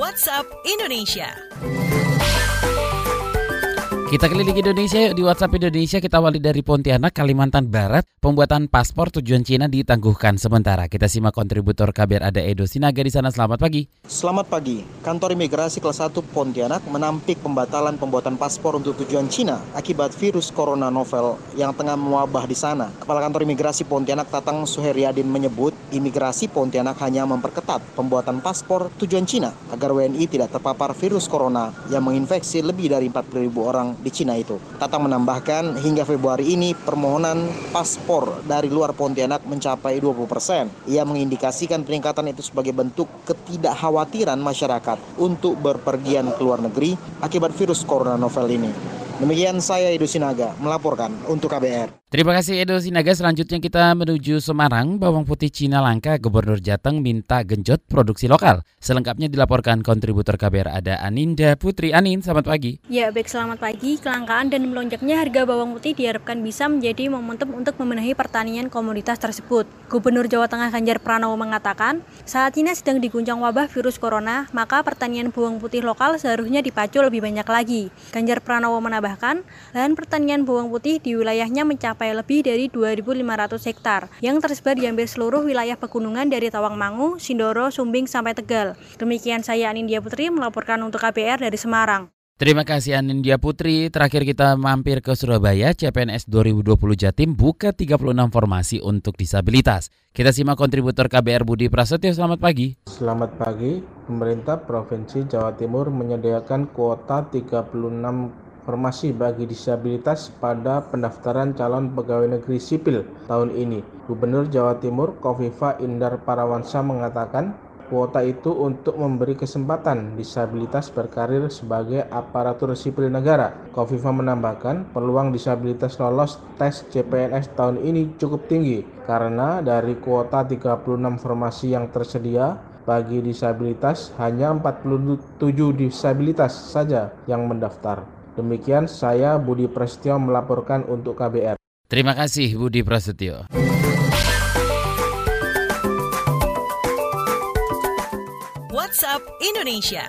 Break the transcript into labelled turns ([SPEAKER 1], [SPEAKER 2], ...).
[SPEAKER 1] WhatsApp Indonesia.
[SPEAKER 2] Kita keliling Indonesia yuk di WhatsApp Indonesia kita awali dari Pontianak, Kalimantan Barat. Pembuatan paspor tujuan Cina ditangguhkan sementara. Kita simak kontributor KBR ada Edo Sinaga di sana. Selamat pagi.
[SPEAKER 3] Selamat pagi. Kantor Imigrasi kelas 1 Pontianak menampik pembatalan pembuatan paspor untuk tujuan Cina akibat virus corona novel yang tengah mewabah di sana. Kepala Kantor Imigrasi Pontianak Tatang Suheryadin menyebut imigrasi Pontianak hanya memperketat pembuatan paspor tujuan Cina agar WNI tidak terpapar virus corona yang menginfeksi lebih dari 40.000 orang di Cina itu. Tatang menambahkan hingga Februari ini permohonan paspor dari luar Pontianak mencapai 20 persen. Ia mengindikasikan peningkatan itu sebagai bentuk ketidakkhawatiran masyarakat untuk berpergian ke luar negeri akibat virus corona novel ini. Demikian saya Edo Sinaga melaporkan untuk KBR.
[SPEAKER 2] Terima kasih Edo Sinaga. Selanjutnya kita menuju Semarang. Bawang putih Cina langka, Gubernur Jateng minta genjot produksi lokal. Selengkapnya dilaporkan kontributor KBR ada Aninda Putri. Anin, selamat pagi.
[SPEAKER 4] Ya, baik selamat pagi. Kelangkaan dan melonjaknya harga bawang putih diharapkan bisa menjadi momentum untuk memenuhi pertanian komoditas tersebut. Gubernur Jawa Tengah Ganjar Pranowo mengatakan, saat Cina sedang diguncang wabah virus corona, maka pertanian bawang putih lokal seharusnya dipacu lebih banyak lagi. Ganjar Pranowo menambah menambahkan, lahan pertanian bawang putih di wilayahnya mencapai lebih dari 2.500 hektar yang tersebar di hampir seluruh wilayah pegunungan dari Tawangmangu, Sindoro, Sumbing sampai Tegal. Demikian saya Anindya Putri melaporkan untuk KBR dari Semarang.
[SPEAKER 2] Terima kasih Anindya Putri. Terakhir kita mampir ke Surabaya, CPNS 2020 Jatim buka 36 formasi untuk disabilitas. Kita simak kontributor KBR Budi Prasetyo, selamat pagi.
[SPEAKER 5] Selamat pagi, pemerintah Provinsi Jawa Timur menyediakan kuota 36 informasi bagi disabilitas pada pendaftaran calon pegawai negeri sipil tahun ini. Gubernur Jawa Timur Kofifa Indar Parawansa mengatakan kuota itu untuk memberi kesempatan disabilitas berkarir sebagai aparatur sipil negara. Kofifa menambahkan peluang disabilitas lolos tes CPNS tahun ini cukup tinggi karena dari kuota 36 formasi yang tersedia bagi disabilitas hanya 47 disabilitas saja yang mendaftar. Demikian saya Budi Prasetyo melaporkan untuk KBR.
[SPEAKER 2] Terima kasih Budi Prasetyo.
[SPEAKER 1] WhatsApp Indonesia.